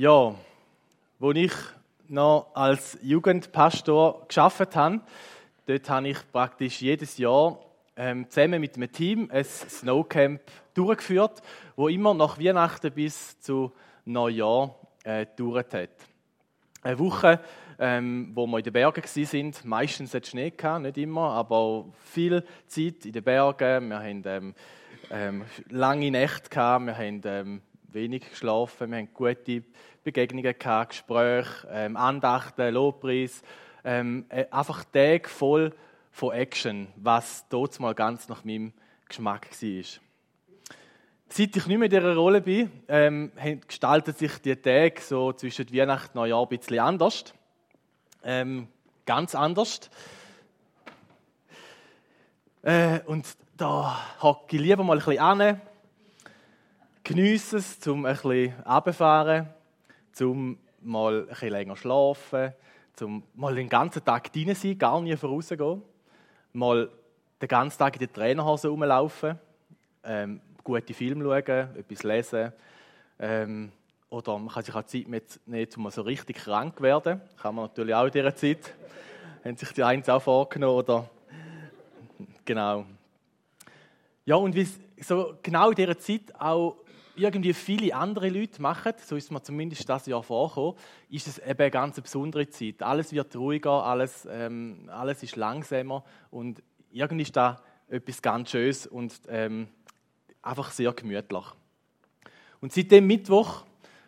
Ja, wo ich noch als Jugendpastor geschafft habe, dort habe ich praktisch jedes Jahr ähm, zusammen mit einem Team ein Snowcamp durchgeführt, wo immer nach Weihnachten bis zu Neujahr äh, gedauert hat. Eine Woche, ähm, wo wir in den Bergen sind. Meistens hat Schnee gehabt, nicht immer, aber viel Zeit in den Bergen. Wir haben ähm, ähm, lange Nächte gehabt, wir haben ähm, wenig geschlafen, wir haben gute Begegnungen gehabt, Gespräche, ähm, Andachten, Lobpreis. Ähm, äh, einfach Tag voll von Action, was dort mal ganz nach meinem Geschmack war. Seit ich nicht mehr in dieser Rolle bin, ähm, gestaltet sich die Tage so zwischen Weihnachten und Neujahr ein bisschen anders. Ähm, ganz anders. Äh, und da hocke ich lieber mal ein bisschen an, geniesse es, um ein bisschen runterzufahren, um mal ein bisschen länger zu schlafen, um mal den ganzen Tag drin sein, gar nie vorausgehen, mal den ganzen Tag in der Trainerhose rumlaufen, ähm, gute Filme schauen, etwas lesen. Ähm, oder man kann sich auch Zeit nehmen, um so richtig krank zu werden. Kann man natürlich auch in dieser Zeit. Haben sich die einen auch vorgenommen, oder? Genau. Ja, und wie so genau in dieser Zeit auch irgendwie viele andere Leute machen, so ist mir zumindest das Jahr vorgekommen, ist es eben eine ganz besondere Zeit. Alles wird ruhiger, alles, ähm, alles ist langsamer und irgendwie ist da etwas ganz Schönes und ähm, einfach sehr gemütlich. Und seit dem Mittwoch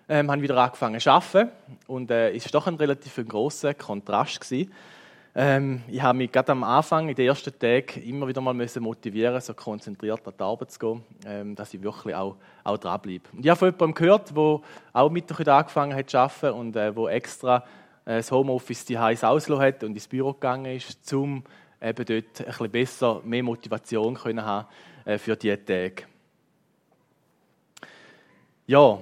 ähm, haben wir wieder angefangen zu arbeiten und äh, es war doch ein relativ grosser Kontrast gewesen. Ähm, ich habe mich gerade am Anfang, in den ersten Tagen, immer wieder mal motivieren, so konzentriert an die Arbeit zu gehen, ähm, dass ich wirklich auch, auch dranbleibe. Und ich habe von jemandem gehört, der auch Mittwoch angefangen hat zu arbeiten und äh, wo extra äh, das Homeoffice die heiß ausgelassen hat und ins Büro gegangen ist, um eben dort ein bisschen besser, mehr Motivation können haben äh, für diese Tage. Ja,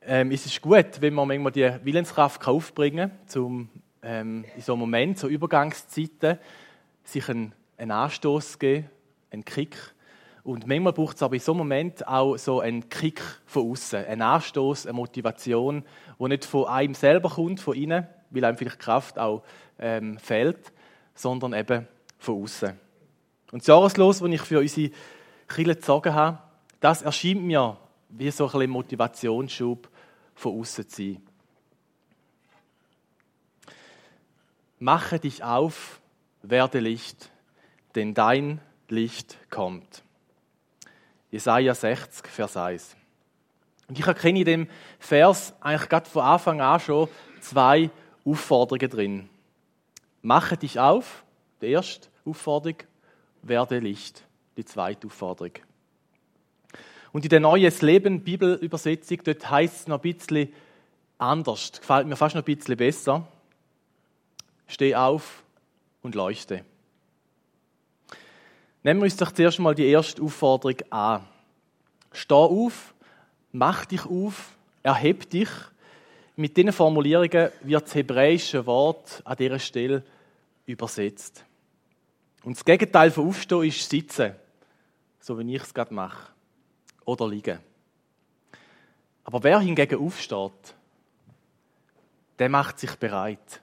ähm, es ist gut, wenn man manchmal die Willenskraft aufbringen kann, um ähm, in so einem Moment, so Übergangszeiten, sich einen, einen Anstoß geben, einen Kick. Und manchmal braucht es aber in so einem Moment auch so einen Kick von außen, einen Anstoß, eine Motivation, die nicht von einem selber kommt, von innen, weil einem vielleicht Kraft auch ähm, fehlt, sondern eben von außen. Und das Jahreslos, das ich für unsere Kirche gezogen habe, das erscheint mir wie so ein Motivationsschub von außen zu sein. Mache dich auf, werde Licht, denn dein Licht kommt. Jesaja 60, Vers 1. Und ich erkenne in dem Vers eigentlich gerade von Anfang an schon zwei Aufforderungen drin. Mache dich auf, die erste Aufforderung, werde Licht, die zweite Aufforderung. Und in der Neues Leben Bibelübersetzung, dort heißt es noch ein bisschen anders. Gefällt mir fast noch ein bisschen besser. Steh auf und leuchte. Nehmen wir uns doch zuerst mal die erste Aufforderung an. Steh auf, mach dich auf, erheb dich. Mit diesen Formulierungen wird das hebräische Wort an dieser Stelle übersetzt. Und das Gegenteil von Aufstehen ist Sitzen, so wie ich es gerade mache oder liegen. Aber wer hingegen aufsteht, der macht sich bereit.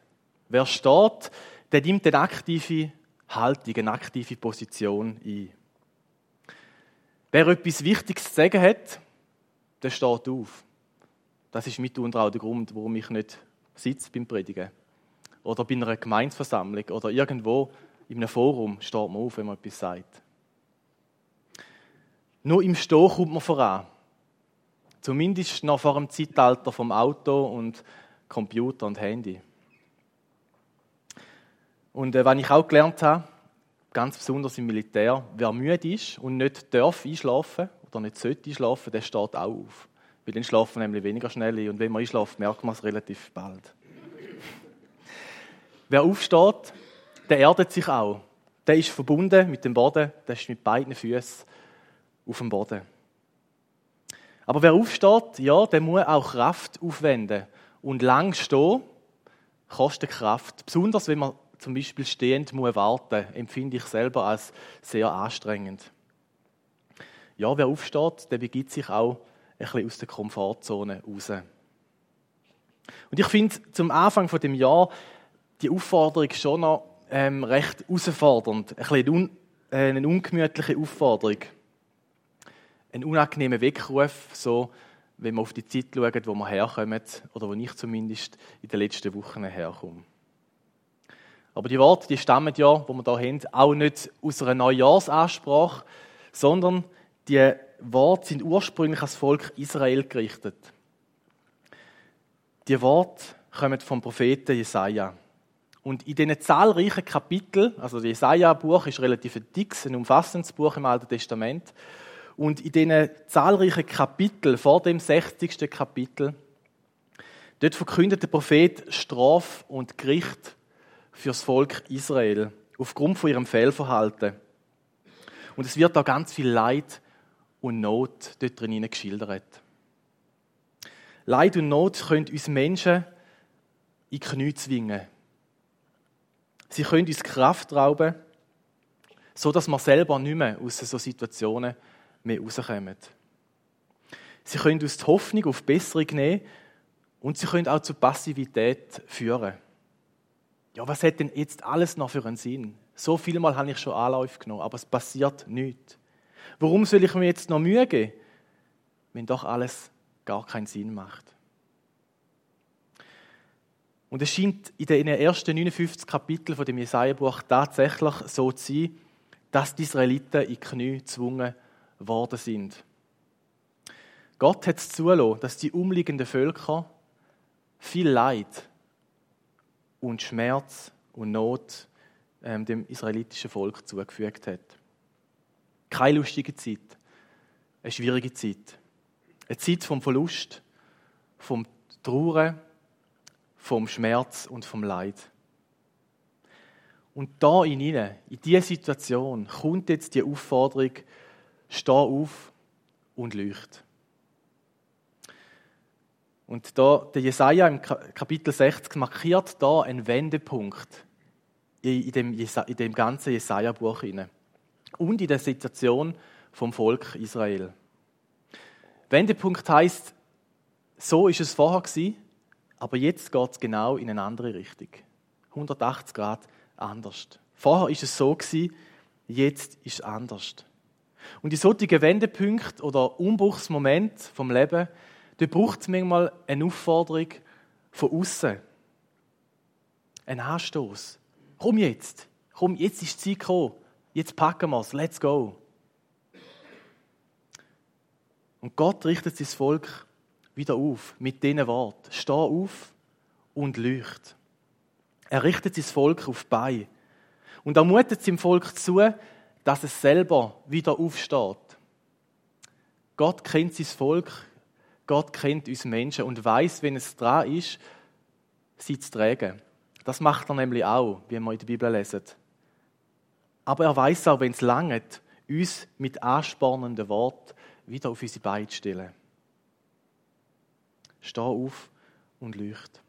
Wer steht, der nimmt eine aktive Haltung, eine aktive Position ein. Wer etwas Wichtiges zu sagen hat, der steht auf. Das ist mitunter auch der Grund, warum ich nicht sitze beim Predigen. Oder bei einer Gemeinsversammlung oder irgendwo in einem Forum steht man auf, wenn man etwas sagt. Nur im Stehen kommt man voran. Zumindest noch vor dem Zeitalter vom Auto und Computer und Handy. Und äh, was ich auch gelernt habe, ganz besonders im Militär, wer müde ist und nicht darf einschlafen oder nicht sollte einschlafen, der steht auch auf. Weil dann schlafen nämlich weniger schnell und wenn man einschläft, merkt man es relativ bald. wer aufsteht, der erdet sich auch. Der ist verbunden mit dem Boden, der ist mit beiden Füßen auf dem Boden. Aber wer aufsteht, ja, der muss auch Kraft aufwenden. Und lang stehen kostet Kraft. Besonders wenn man zum Beispiel stehend muss warten, empfinde ich selber als sehr anstrengend. Ja, wer aufsteht, der begibt sich auch ein bisschen aus der Komfortzone raus. Und ich finde zum Anfang von dem Jahr die Aufforderung schon noch ähm, recht herausfordernd. Ein bisschen un, äh, eine ungemütliche Aufforderung. Ein unangenehmer Weckruf, so, wenn wir auf die Zeit schauen, wo wir herkommen, oder wo ich zumindest in den letzten Wochen herkomme. Aber die Worte, die stammen ja, wo wir da haben, auch nicht aus einer Neujahrsansprache, sondern die Worte sind ursprünglich ans Volk Israel gerichtet. Die Worte kommen vom Propheten Jesaja. Und in diesen zahlreichen Kapiteln, also das Jesaja-Buch ist relativ dickes, ein umfassendes Buch im Alten Testament, und in diesen zahlreichen Kapiteln, vor dem 60. Kapitel, dort verkündet der Prophet Straf und Gericht für das Volk Israel aufgrund von ihrem Fehlverhalten. Und es wird da ganz viel Leid und Not dort drin geschildert. Leid und Not können uns Menschen in die Knie zwingen. Sie können uns Kraft rauben, so dass wir selber nicht mehr aus so Situationen mehr rauskommen. Sie können uns die Hoffnung auf Besserung nehmen und sie können auch zu Passivität führen. Ja, was hat denn jetzt alles noch für einen Sinn? So viel Mal habe ich schon Anlauf genommen, aber es passiert nichts. Warum soll ich mir jetzt noch Mühe geben, wenn doch alles gar keinen Sinn macht? Und es scheint in den ersten 59 Kapiteln von dem Jesaja-Buch tatsächlich so zu sein, dass die Israeliten in Knie gezwungen worden sind. Gott hat es zulassen, dass die umliegenden Völker viel Leid und Schmerz und Not ähm, dem israelitischen Volk zugefügt hat. Keine lustige Zeit, eine schwierige Zeit. Eine Zeit vom Verlust, vom Trauern, vom Schmerz und vom Leid. Und da in ihnen, in diese Situation, kommt jetzt die Aufforderung, steh auf und leucht. Und da, der Jesaja im Kapitel 60 markiert da einen Wendepunkt in dem, in dem ganzen Jesaja-Buch und in der Situation vom Volk Israel. Wendepunkt heißt, so ist es vorher gewesen, aber jetzt geht es genau in eine andere Richtung. 180 Grad anders. Vorher ist es so gewesen, jetzt ist es anders. Und in solchen Wendepunkten oder Umbruchsmoment vom Leben, da braucht es manchmal eine Aufforderung von außen, ein Anstoß. Komm jetzt, komm, jetzt ist die Zeit gekommen, jetzt packen wir es, let's go. Und Gott richtet sein Volk wieder auf mit diesen Worten. Steh auf und leucht. Er richtet sein Volk auf bei und ermutet dem Volk zu, dass es selber wieder aufsteht. Gott kennt sein Volk, Gott kennt uns Menschen und weiß, wenn es dran ist, sie zu tragen. Das macht er nämlich auch, wie wir in der Bibel lesen. Aber er weiß auch, wenn es langt, uns mit anspornenden Worten wieder auf unsere Beine zu stellen. Steh auf und leucht.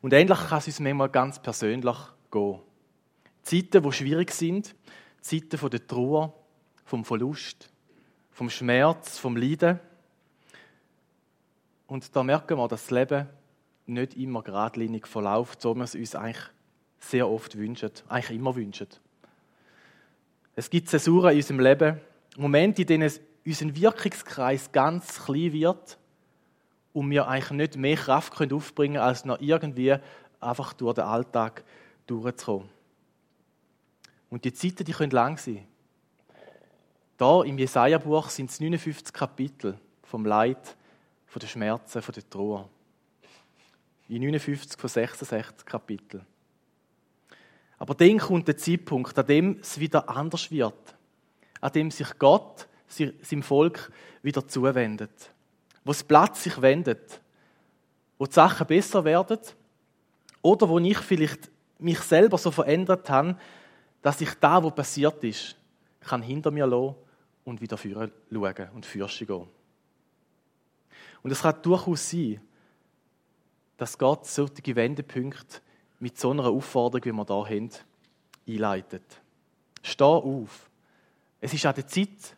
Und ähnlich kann es uns manchmal ganz persönlich gehen. Zeiten, die schwierig sind, Zeiten von der Trauer, vom Verlust, vom Schmerz, vom Leiden. Und da merken wir, dass das Leben nicht immer geradlinig verläuft, so wie wir es uns eigentlich sehr oft wünschen, eigentlich immer wünschen. Es gibt Zäsuren in unserem Leben, Momente, in denen unser Wirkungskreis ganz klein wird und wir eigentlich nicht mehr Kraft aufbringen können, als noch irgendwie einfach durch den Alltag durchzukommen. Und die Zeiten, die können lang sein. Da im Jesaja-Buch sind es 59 Kapitel vom Leid, von den Schmerzen, von der Trauer. In 59 von 66 Kapiteln. Aber dann kommt der Zeitpunkt, an dem es wieder anders wird. An dem sich Gott seinem Volk wieder zuwendet. Wo das Platz sich wendet. Wo die Sachen besser werden. Oder wo ich vielleicht mich selber so verändert habe, dass ich da, wo passiert ist, kann hinter mir lassen und wieder schauen und fürschen gehen. Und es kann durchaus sein, dass Gott solche Wendepunkte mit so einer Aufforderung, wie wir da haben, einleitet. Steh auf. Es ist an der Zeit,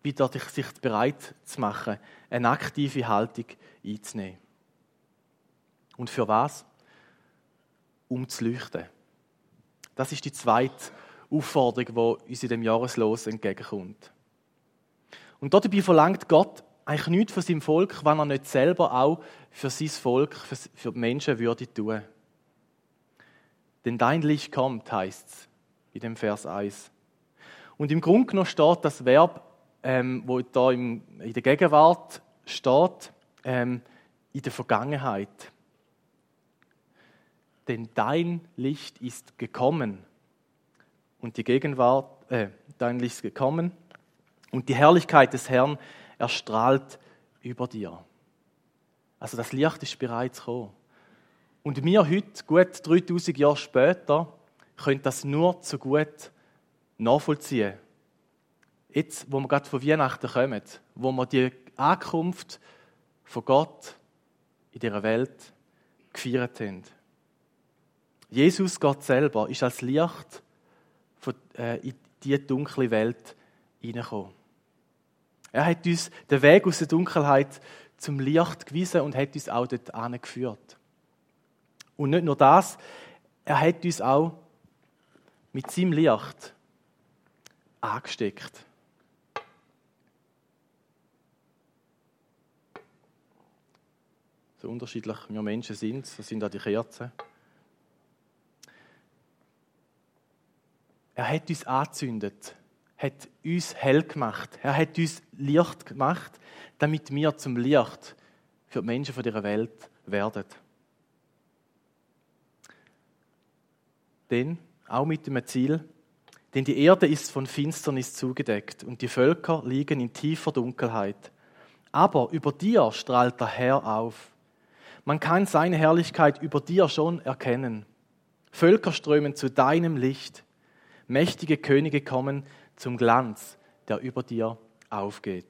wieder sich bereit zu machen, eine aktive Haltung einzunehmen. Und für was? Um zu leuchten. Das ist die zweite Aufforderung, die uns in dem Jahreslos entgegenkommt. Und dabei verlangt Gott eigentlich nichts von seinem Volk, wenn er nicht selber auch für sein Volk, für die Menschen würde tun. Denn dein Licht kommt, heißt es in dem Vers 1. Und im Grunde genommen steht das Verb, ähm, wo da in der Gegenwart steht, ähm, in der Vergangenheit. Denn dein Licht ist gekommen. Und die Gegenwart, äh, dein Licht ist gekommen. Und die Herrlichkeit des Herrn erstrahlt über dir. Also das Licht ist bereits gekommen. Und wir heute, gut 3000 Jahre später, können das nur zu gut nachvollziehen. Jetzt, wo wir gerade von Weihnachten kommen, wo wir die Ankunft von Gott in dieser Welt gefeiert haben. Jesus, Gott selber, ist als Licht äh, in diese dunkle Welt hineingekommen. Er hat uns den Weg aus der Dunkelheit zum Licht gewiesen und hat uns auch dort angeführt. Und nicht nur das, er hat uns auch mit seinem Licht angesteckt. So unterschiedlich wir Menschen sind, so sind auch die Kerzen. Er hat uns angezündet, hat uns hell gemacht, er hat uns Licht gemacht, damit wir zum Licht für die Menschen dieser Welt werden. Denn, auch mit dem Ziel, denn die Erde ist von Finsternis zugedeckt und die Völker liegen in tiefer Dunkelheit. Aber über dir strahlt der Herr auf. Man kann seine Herrlichkeit über dir schon erkennen. Völker strömen zu deinem Licht. Mächtige Könige kommen zum Glanz, der über dir aufgeht.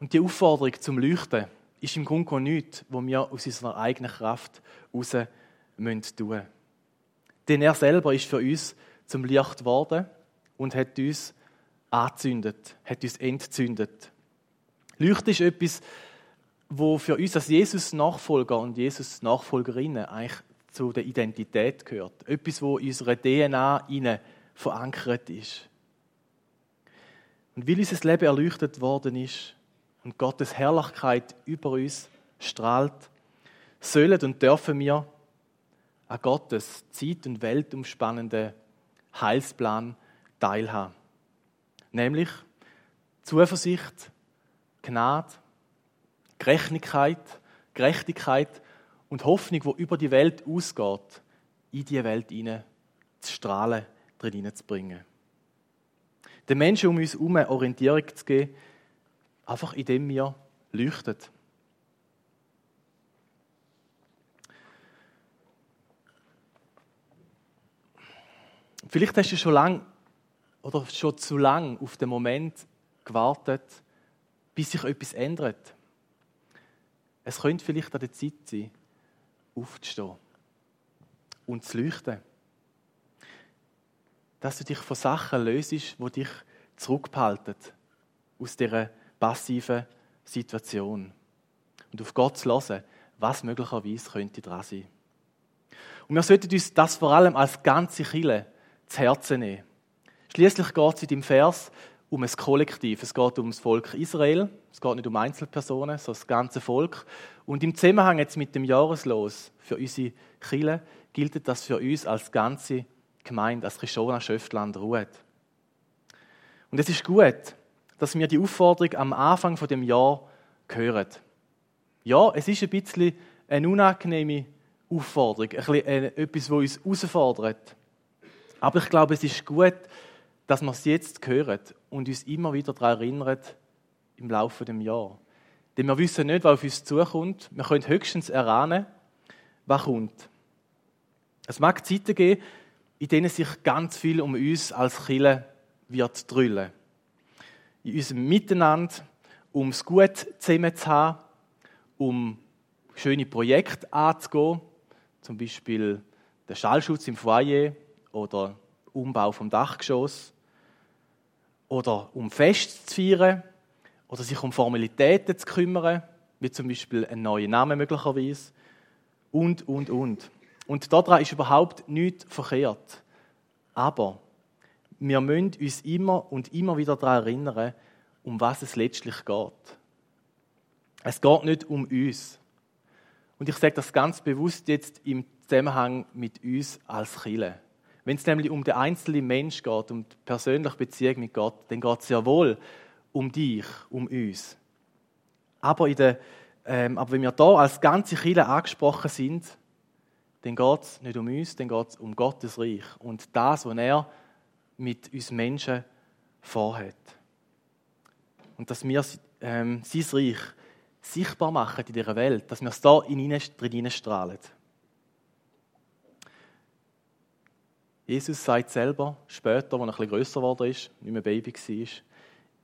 Und die Aufforderung zum Leuchten ist im Grunde genommen nichts, was wir aus unserer eigenen Kraft heraus tun müssen. Denn er selber ist für uns zum Licht geworden und hat uns angezündet, hat uns entzündet. Leuchten ist etwas, wo für uns als Jesus-Nachfolger und Jesus-Nachfolgerinnen eigentlich zu der Identität gehört. Etwas, wo in unserer DNA verankert ist. Und weil unser Leben erleuchtet worden ist und Gottes Herrlichkeit über uns strahlt, sollen und dürfen wir an Gottes zeit- und weltumspannenden Heilsplan teilhaben. Nämlich Zuversicht, Gnade, Gerechtigkeit, Gerechtigkeit und Hoffnung, die über die Welt ausgeht, in die Welt hinein zu strahlen, drin zu bringen. Den Menschen um uns herum Orientierung zu geben, einfach indem wir leuchten. Vielleicht hast du schon lange oder schon zu lang auf den Moment gewartet, bis sich etwas ändert. Es könnte vielleicht an der Zeit sein, aufzustehen und zu leuchten. Dass du dich von Sachen löst, die dich zurückbehalten aus dieser passiven Situation. Und auf Gott zu hören, was möglicherweise könnte dran sein. Und wir sollten uns das vor allem als ganze Kille zu Herzen nehmen. Schließlich geht es in dem Vers um ein Kollektiv. Es geht um das Volk Israel. Es geht nicht um Einzelpersonen, sondern das ganze Volk. Und im Zusammenhang jetzt mit dem Jahreslos für unsere Kirche gilt das für uns als ganze Gemeinde, als Rishona Schöftland ruht. Und es ist gut, dass wir die Aufforderung am Anfang von dem Jahr hören. Ja, es ist ein bisschen eine unangenehme Aufforderung, ein bisschen äh, etwas, was uns herausfordert. Aber ich glaube, es ist gut, dass wir es jetzt hören und uns immer wieder daran erinnern im Laufe des Jahres. Denn wir wissen nicht, was auf uns zukommt. Wir können höchstens erahnen, was kommt. Es mag Zeiten geben, in denen sich ganz viel um uns als Chile wird drüllen. In unserem Miteinander, um es gut zusammen zu haben, um schöne Projekte anzugehen, zum Beispiel der Schallschutz im Foyer oder Umbau vom Dachgeschoss oder um Fest zu feiern oder sich um Formalitäten zu kümmern, wie zum Beispiel einen neuen Namen möglicherweise und, und, und. Und daran ist überhaupt nichts verkehrt. Aber wir müssen uns immer und immer wieder daran erinnern, um was es letztlich geht. Es geht nicht um uns. Und ich sage das ganz bewusst jetzt im Zusammenhang mit uns als Chile. Wenn es nämlich um den einzelnen Mensch geht, um die persönliche Beziehung mit Gott, dann geht es ja wohl um dich, um uns. Aber, in der, ähm, aber wenn wir da als ganze Kirche angesprochen sind, dann geht es nicht um uns, dann geht es um Gottes Reich und das, was er mit uns Menschen vorhat. Und dass wir ähm, sein Reich sichtbar machen in dieser Welt, dass wir es da in ihnen, strahlen. Jesus sagt selber, später, als er ein bisschen grösser geworden ist, nicht mehr Baby war,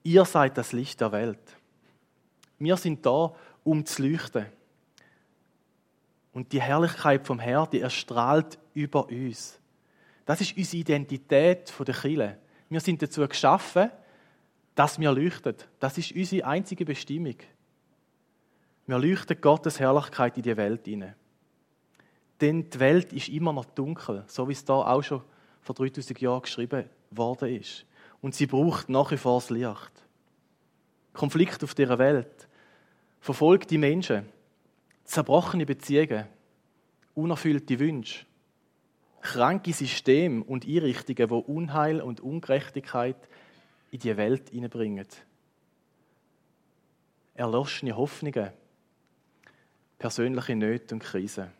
ihr seid das Licht der Welt. Wir sind da, um zu leuchten. Und die Herrlichkeit vom Herrn, die erstrahlt über uns. Das ist unsere Identität der Kirche. Wir sind dazu geschaffen, dass wir leuchten. Das ist unsere einzige Bestimmung. Wir leuchten Gottes Herrlichkeit in die Welt hinein. Denn die Welt ist immer noch dunkel, so wie es da auch schon vor 3000 Jahren geschrieben worden ist. Und sie braucht nach wie vor das Licht. Konflikt auf dieser Welt, verfolgte Menschen, zerbrochene Beziehungen, unerfüllte Wünsche, kranke Systeme und Einrichtungen, die Unheil und Ungerechtigkeit in die Welt hineinbringen. Erloschene Hoffnungen, persönliche Nöte und Krisen.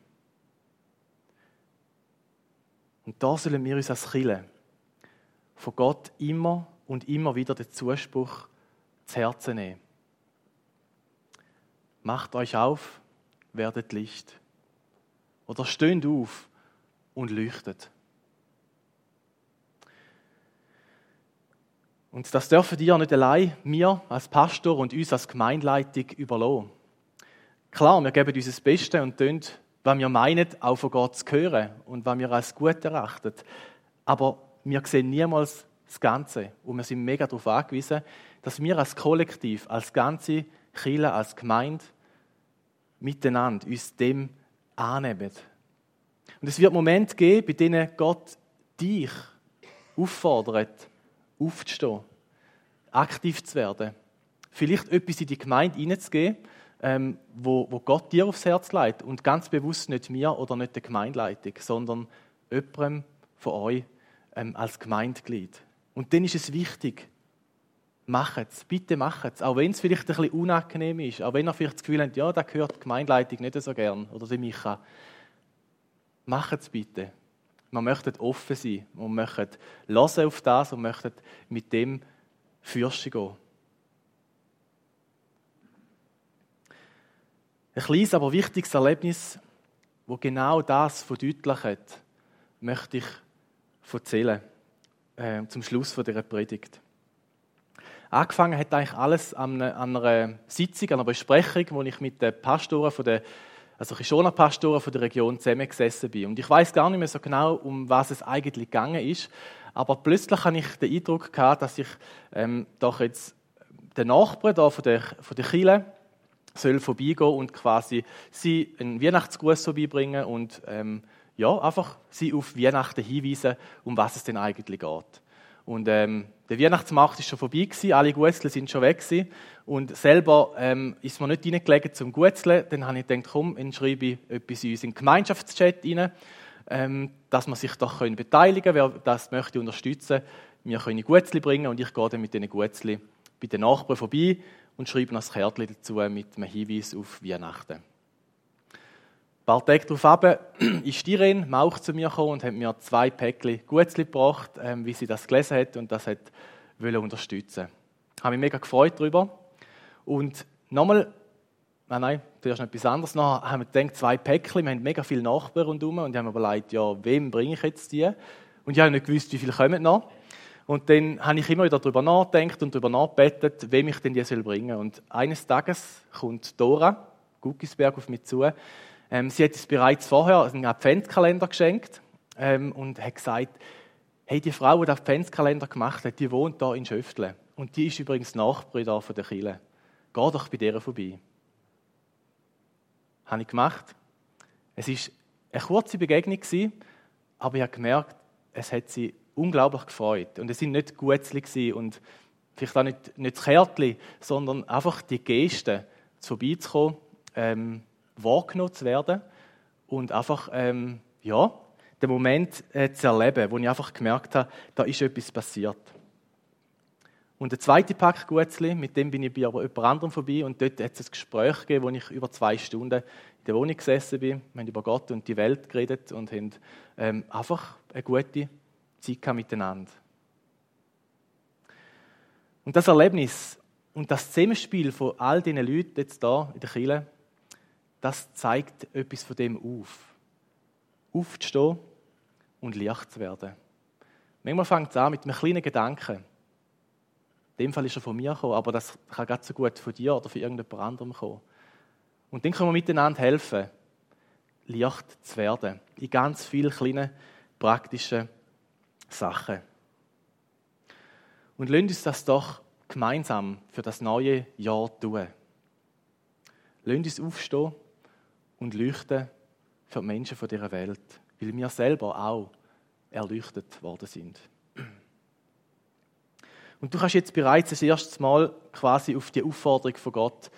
Und da sollen wir uns als Chile von Gott immer und immer wieder den Zuspruch zu Herzen nehmen. Macht euch auf, werdet Licht. Oder stöhnt auf und leuchtet. Und das dürfen ihr nicht allein, mir als Pastor und uns als Gemeinleitung überlassen. Klar, wir geben uns das Beste und tun, was wir meinen, auch von Gott zu hören und was wir als gut erachten. Aber wir sehen niemals das Ganze. Und wir sind mega darauf angewiesen, dass wir als Kollektiv, als ganze Kirche, als Gemeinde miteinander uns dem annehmen. Und es wird Momente geben, bei denen Gott dich auffordert, aufzustehen, aktiv zu werden. Vielleicht etwas in die Gemeinde hineinzugeben, ähm, wo, wo Gott dir aufs Herz legt und ganz bewusst nicht mir oder nicht der Gemeindeleitung, sondern jemandem von euch ähm, als Gemeindeglied. Und dann ist es wichtig, macht es, bitte macht es, auch wenn es vielleicht ein bisschen unangenehm ist, auch wenn ihr vielleicht das Gefühl habt, ja, da gehört die Gemeindeleitung nicht so gern oder die Micha. Macht es bitte. Wir möchten offen sein, wir möchten hören auf das und möchten mit dem Fürsten gehen. Ein kleines, aber wichtiges Erlebnis, wo genau das verdeutlicht, möchte ich erzählen, äh, zum Schluss von dieser Predigt. Angefangen hat eigentlich alles an einer, an einer Sitzung, an einer Besprechung, wo ich mit den Pastoren von der also Kishona-Pastoren von der Region zusammengesessen bin. Und ich weiß gar nicht mehr so genau, um was es eigentlich gegangen ist, aber plötzlich hatte ich den Eindruck gehabt, dass ich ähm, doch jetzt den Nachbarn da von der, von der Kirche soll vorbeigehen und quasi sie einen Weihnachtsgruß vorbeibringen und ähm, ja, einfach sie auf Weihnachten hinweisen, um was es denn eigentlich geht. Und ähm, der Weihnachtsmarkt ist schon vorbei gewesen, alle Gutzle sind schon weg gewesen. Und selber ähm, ist mir nicht reingelegen zum Gutzeln. Dann habe ich gedacht, komm, dann schreibe ich etwas in unseren Gemeinschaftschat rein, ähm, dass man sich doch können beteiligen wer das möchte unterstützen. Wir können Gutzli bringen und ich gehe dann mit diesen Gutzli bei den Nachbarn vorbei und schreibe noch ein Kärtchen dazu mit einem Hinweis auf Weihnachten. Ein paar Tage darauf ist Irene Mauch zu mir gekommen und hat mir zwei Päckchen Gutzli gebracht, ähm, wie sie das gelesen hat und das hat unterstützen Ich habe mich mega gefreut darüber. Und nochmal, nein, nein, zuerst noch etwas anderes. Nachher haben wir gedacht, zwei Päckchen, wir haben mega viele Nachbarn rundherum und ich habe mir überlegt, ja, wem bringe ich jetzt die? Und ich habe nicht gewusst, wie viele kommen noch. Und dann habe ich immer wieder darüber nachgedacht und darüber nachgebetet, wem ich denn die soll. Und eines Tages kommt Dora Guckisberg auf mich zu ähm, sie hat uns bereits vorher einen Adventskalender geschenkt ähm, und hat gesagt, hey, die Frau, die den Adventskalender gemacht hat, die wohnt da in Schöftle. Und die ist übrigens Nachbarin da von der Kille. geh doch bei der vorbei. Habe ich gemacht. Es war eine kurze Begegnung, aber ich habe gemerkt, es hat sie unglaublich gefreut. Und es sind nicht Gutzli und vielleicht auch nicht, nicht das Kärtchen, sondern einfach die Gesten, vorbeizukommen, ähm, wahrgenommen zu werden und einfach, ähm, ja, den Moment äh, zu erleben, wo ich einfach gemerkt habe, da ist etwas passiert. Und der zweite Pack Gutzli, mit dem bin ich bei jemand anderem vorbei und dort hat es ein Gespräch gegeben, wo ich über zwei Stunden in der Wohnung gesessen bin. Wir haben über Gott und die Welt geredet und haben ähm, einfach eine gute Zeit miteinander. Und das Erlebnis und das Zusammenspiel von all diesen Leuten jetzt da in der Kirche, das zeigt etwas von dem auf. Aufzustehen und Licht zu werden. Manchmal fängt es an mit einem kleinen Gedanken. In dem Fall ist er von mir gekommen, aber das kann ganz so gut von dir oder von irgendjemand anderem kommen. Und dann können wir miteinander helfen, Licht zu werden. In ganz vielen kleinen, praktischen Sachen. Und lasst uns das doch gemeinsam für das neue Jahr tun. Lasst uns aufstehen und leuchten für die Menschen dieser Welt, weil wir selber auch erleuchtet worden sind. Und du kannst jetzt bereits das erste Mal quasi auf die Aufforderung von Gott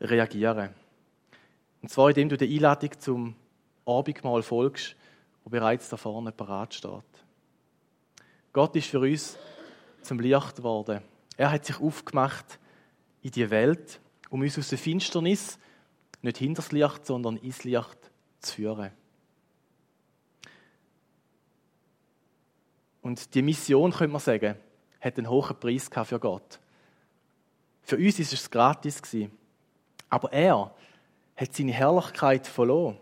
reagieren. Und zwar indem du der Einladung zum Abendmahl folgst, wo bereits da vorne parat steht. Gott ist für uns zum Licht geworden. Er hat sich aufgemacht in die Welt, um uns aus der Finsternis nicht hinter das Licht, sondern ins Licht zu führen. Und die Mission, könnte man sagen, hat einen hohen Preis für Gott. Für uns ist es gratis Aber er hat seine Herrlichkeit verloren.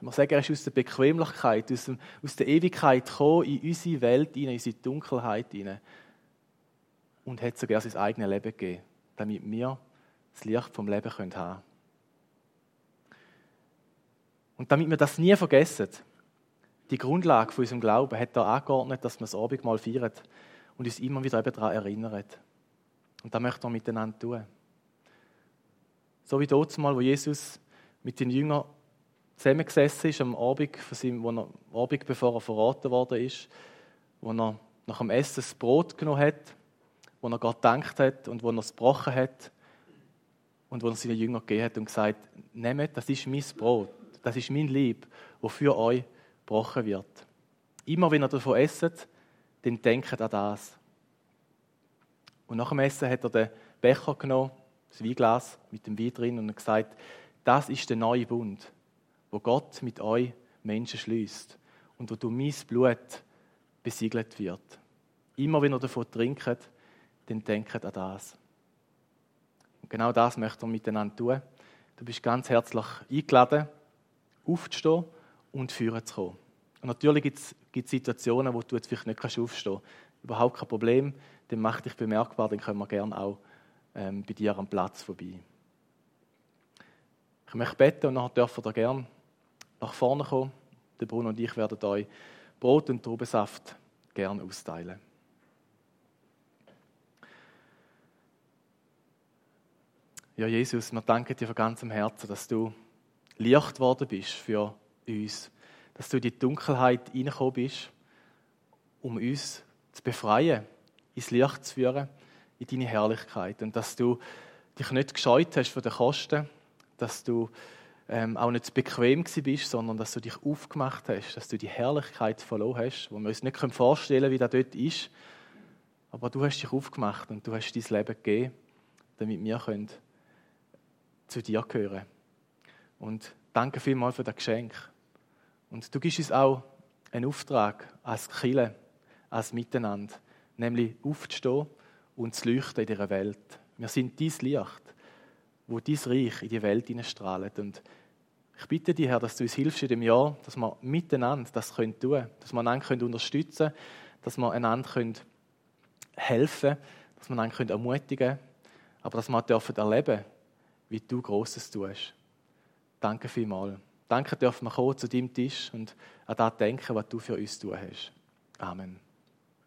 Man sagen, er ist aus der Bequemlichkeit, aus, dem, aus der Ewigkeit gekommen, in unsere Welt, in unsere Dunkelheit hinein. Und hat sogar sein eigenes Leben gegeben, damit wir das Licht vom Leben haben können. Und damit wir das nie vergessen, die Grundlage von unserem Glauben hat er angeordnet, dass wir das Abendmahl feiern und uns immer wieder daran erinnern. Und das möchten wir miteinander tun. So wie dort mal, wo Jesus mit den Jüngern zusammengesessen ist, am Abend, von seinem, wo er, Abend, bevor er verraten worden ist, wo er nach dem Essen das Brot genommen hat, wo er Gott gedankt hat und wo er es gebrochen hat und wo er seinen Jüngern gegeben hat und gesagt, nehmt, das ist mein Brot, das ist mein Lieb, wo für euch gebrochen wird. Immer wenn ihr davon esset, dann denkt an das. Und nach dem Essen hat er den Becher genommen, das Weinglas mit dem Wein drin und gesagt, das ist der neue Bund wo Gott mit euch Menschen schließt und wo du mein Blut besiegelt wird. Immer wenn ihr davon trinkt, dann denkt an das. Und genau das möchten wir miteinander tun. Du bist ganz herzlich eingeladen, aufzustehen und führen zu kommen. Und natürlich gibt es Situationen, wo du jetzt vielleicht nicht aufstehen kannst. Überhaupt kein Problem. Dann mach dich bemerkbar, dann können wir gerne auch ähm, bei dir am Platz vorbei. Ich möchte beten und nachher dürfen wir gerne nach vorne kommen. Der Bruno und ich werden euch Brot und Traubensaft gerne austeilen. Ja, Jesus, wir danken dir von ganzem Herzen, dass du Licht geworden bist für uns. Dass du in die Dunkelheit reingekommen bist, um uns zu befreien, ins Licht zu führen, in deine Herrlichkeit. Und dass du dich nicht gescheut hast von den Kosten, dass du ähm, auch nicht bequem bist, sondern dass du dich aufgemacht hast, dass du die Herrlichkeit verloren hast, wo wir uns nicht vorstellen können, wie das dort ist. Aber du hast dich aufgemacht und du hast dein Leben gegeben, damit wir können zu dir gehören Und danke vielmals für das Geschenk. Und du gibst uns auch einen Auftrag als Kille, als Miteinander, nämlich aufzustehen und zu leuchten in dieser Welt. Wir sind dein Licht wo dein Reich in die Welt hineinstrahlt. Und ich bitte dich, Herr, dass du uns hilfst in dem Jahr, dass wir miteinander das tun können, dass wir einander unterstützen können, dass wir einander helfen können, dass wir einander ermutigen können, aber dass wir dürfen erleben wie du Großes tust. Danke vielmals. Danke dürfen wir kommen zu deinem Tisch und an das denken, was du für uns tun hast. Amen.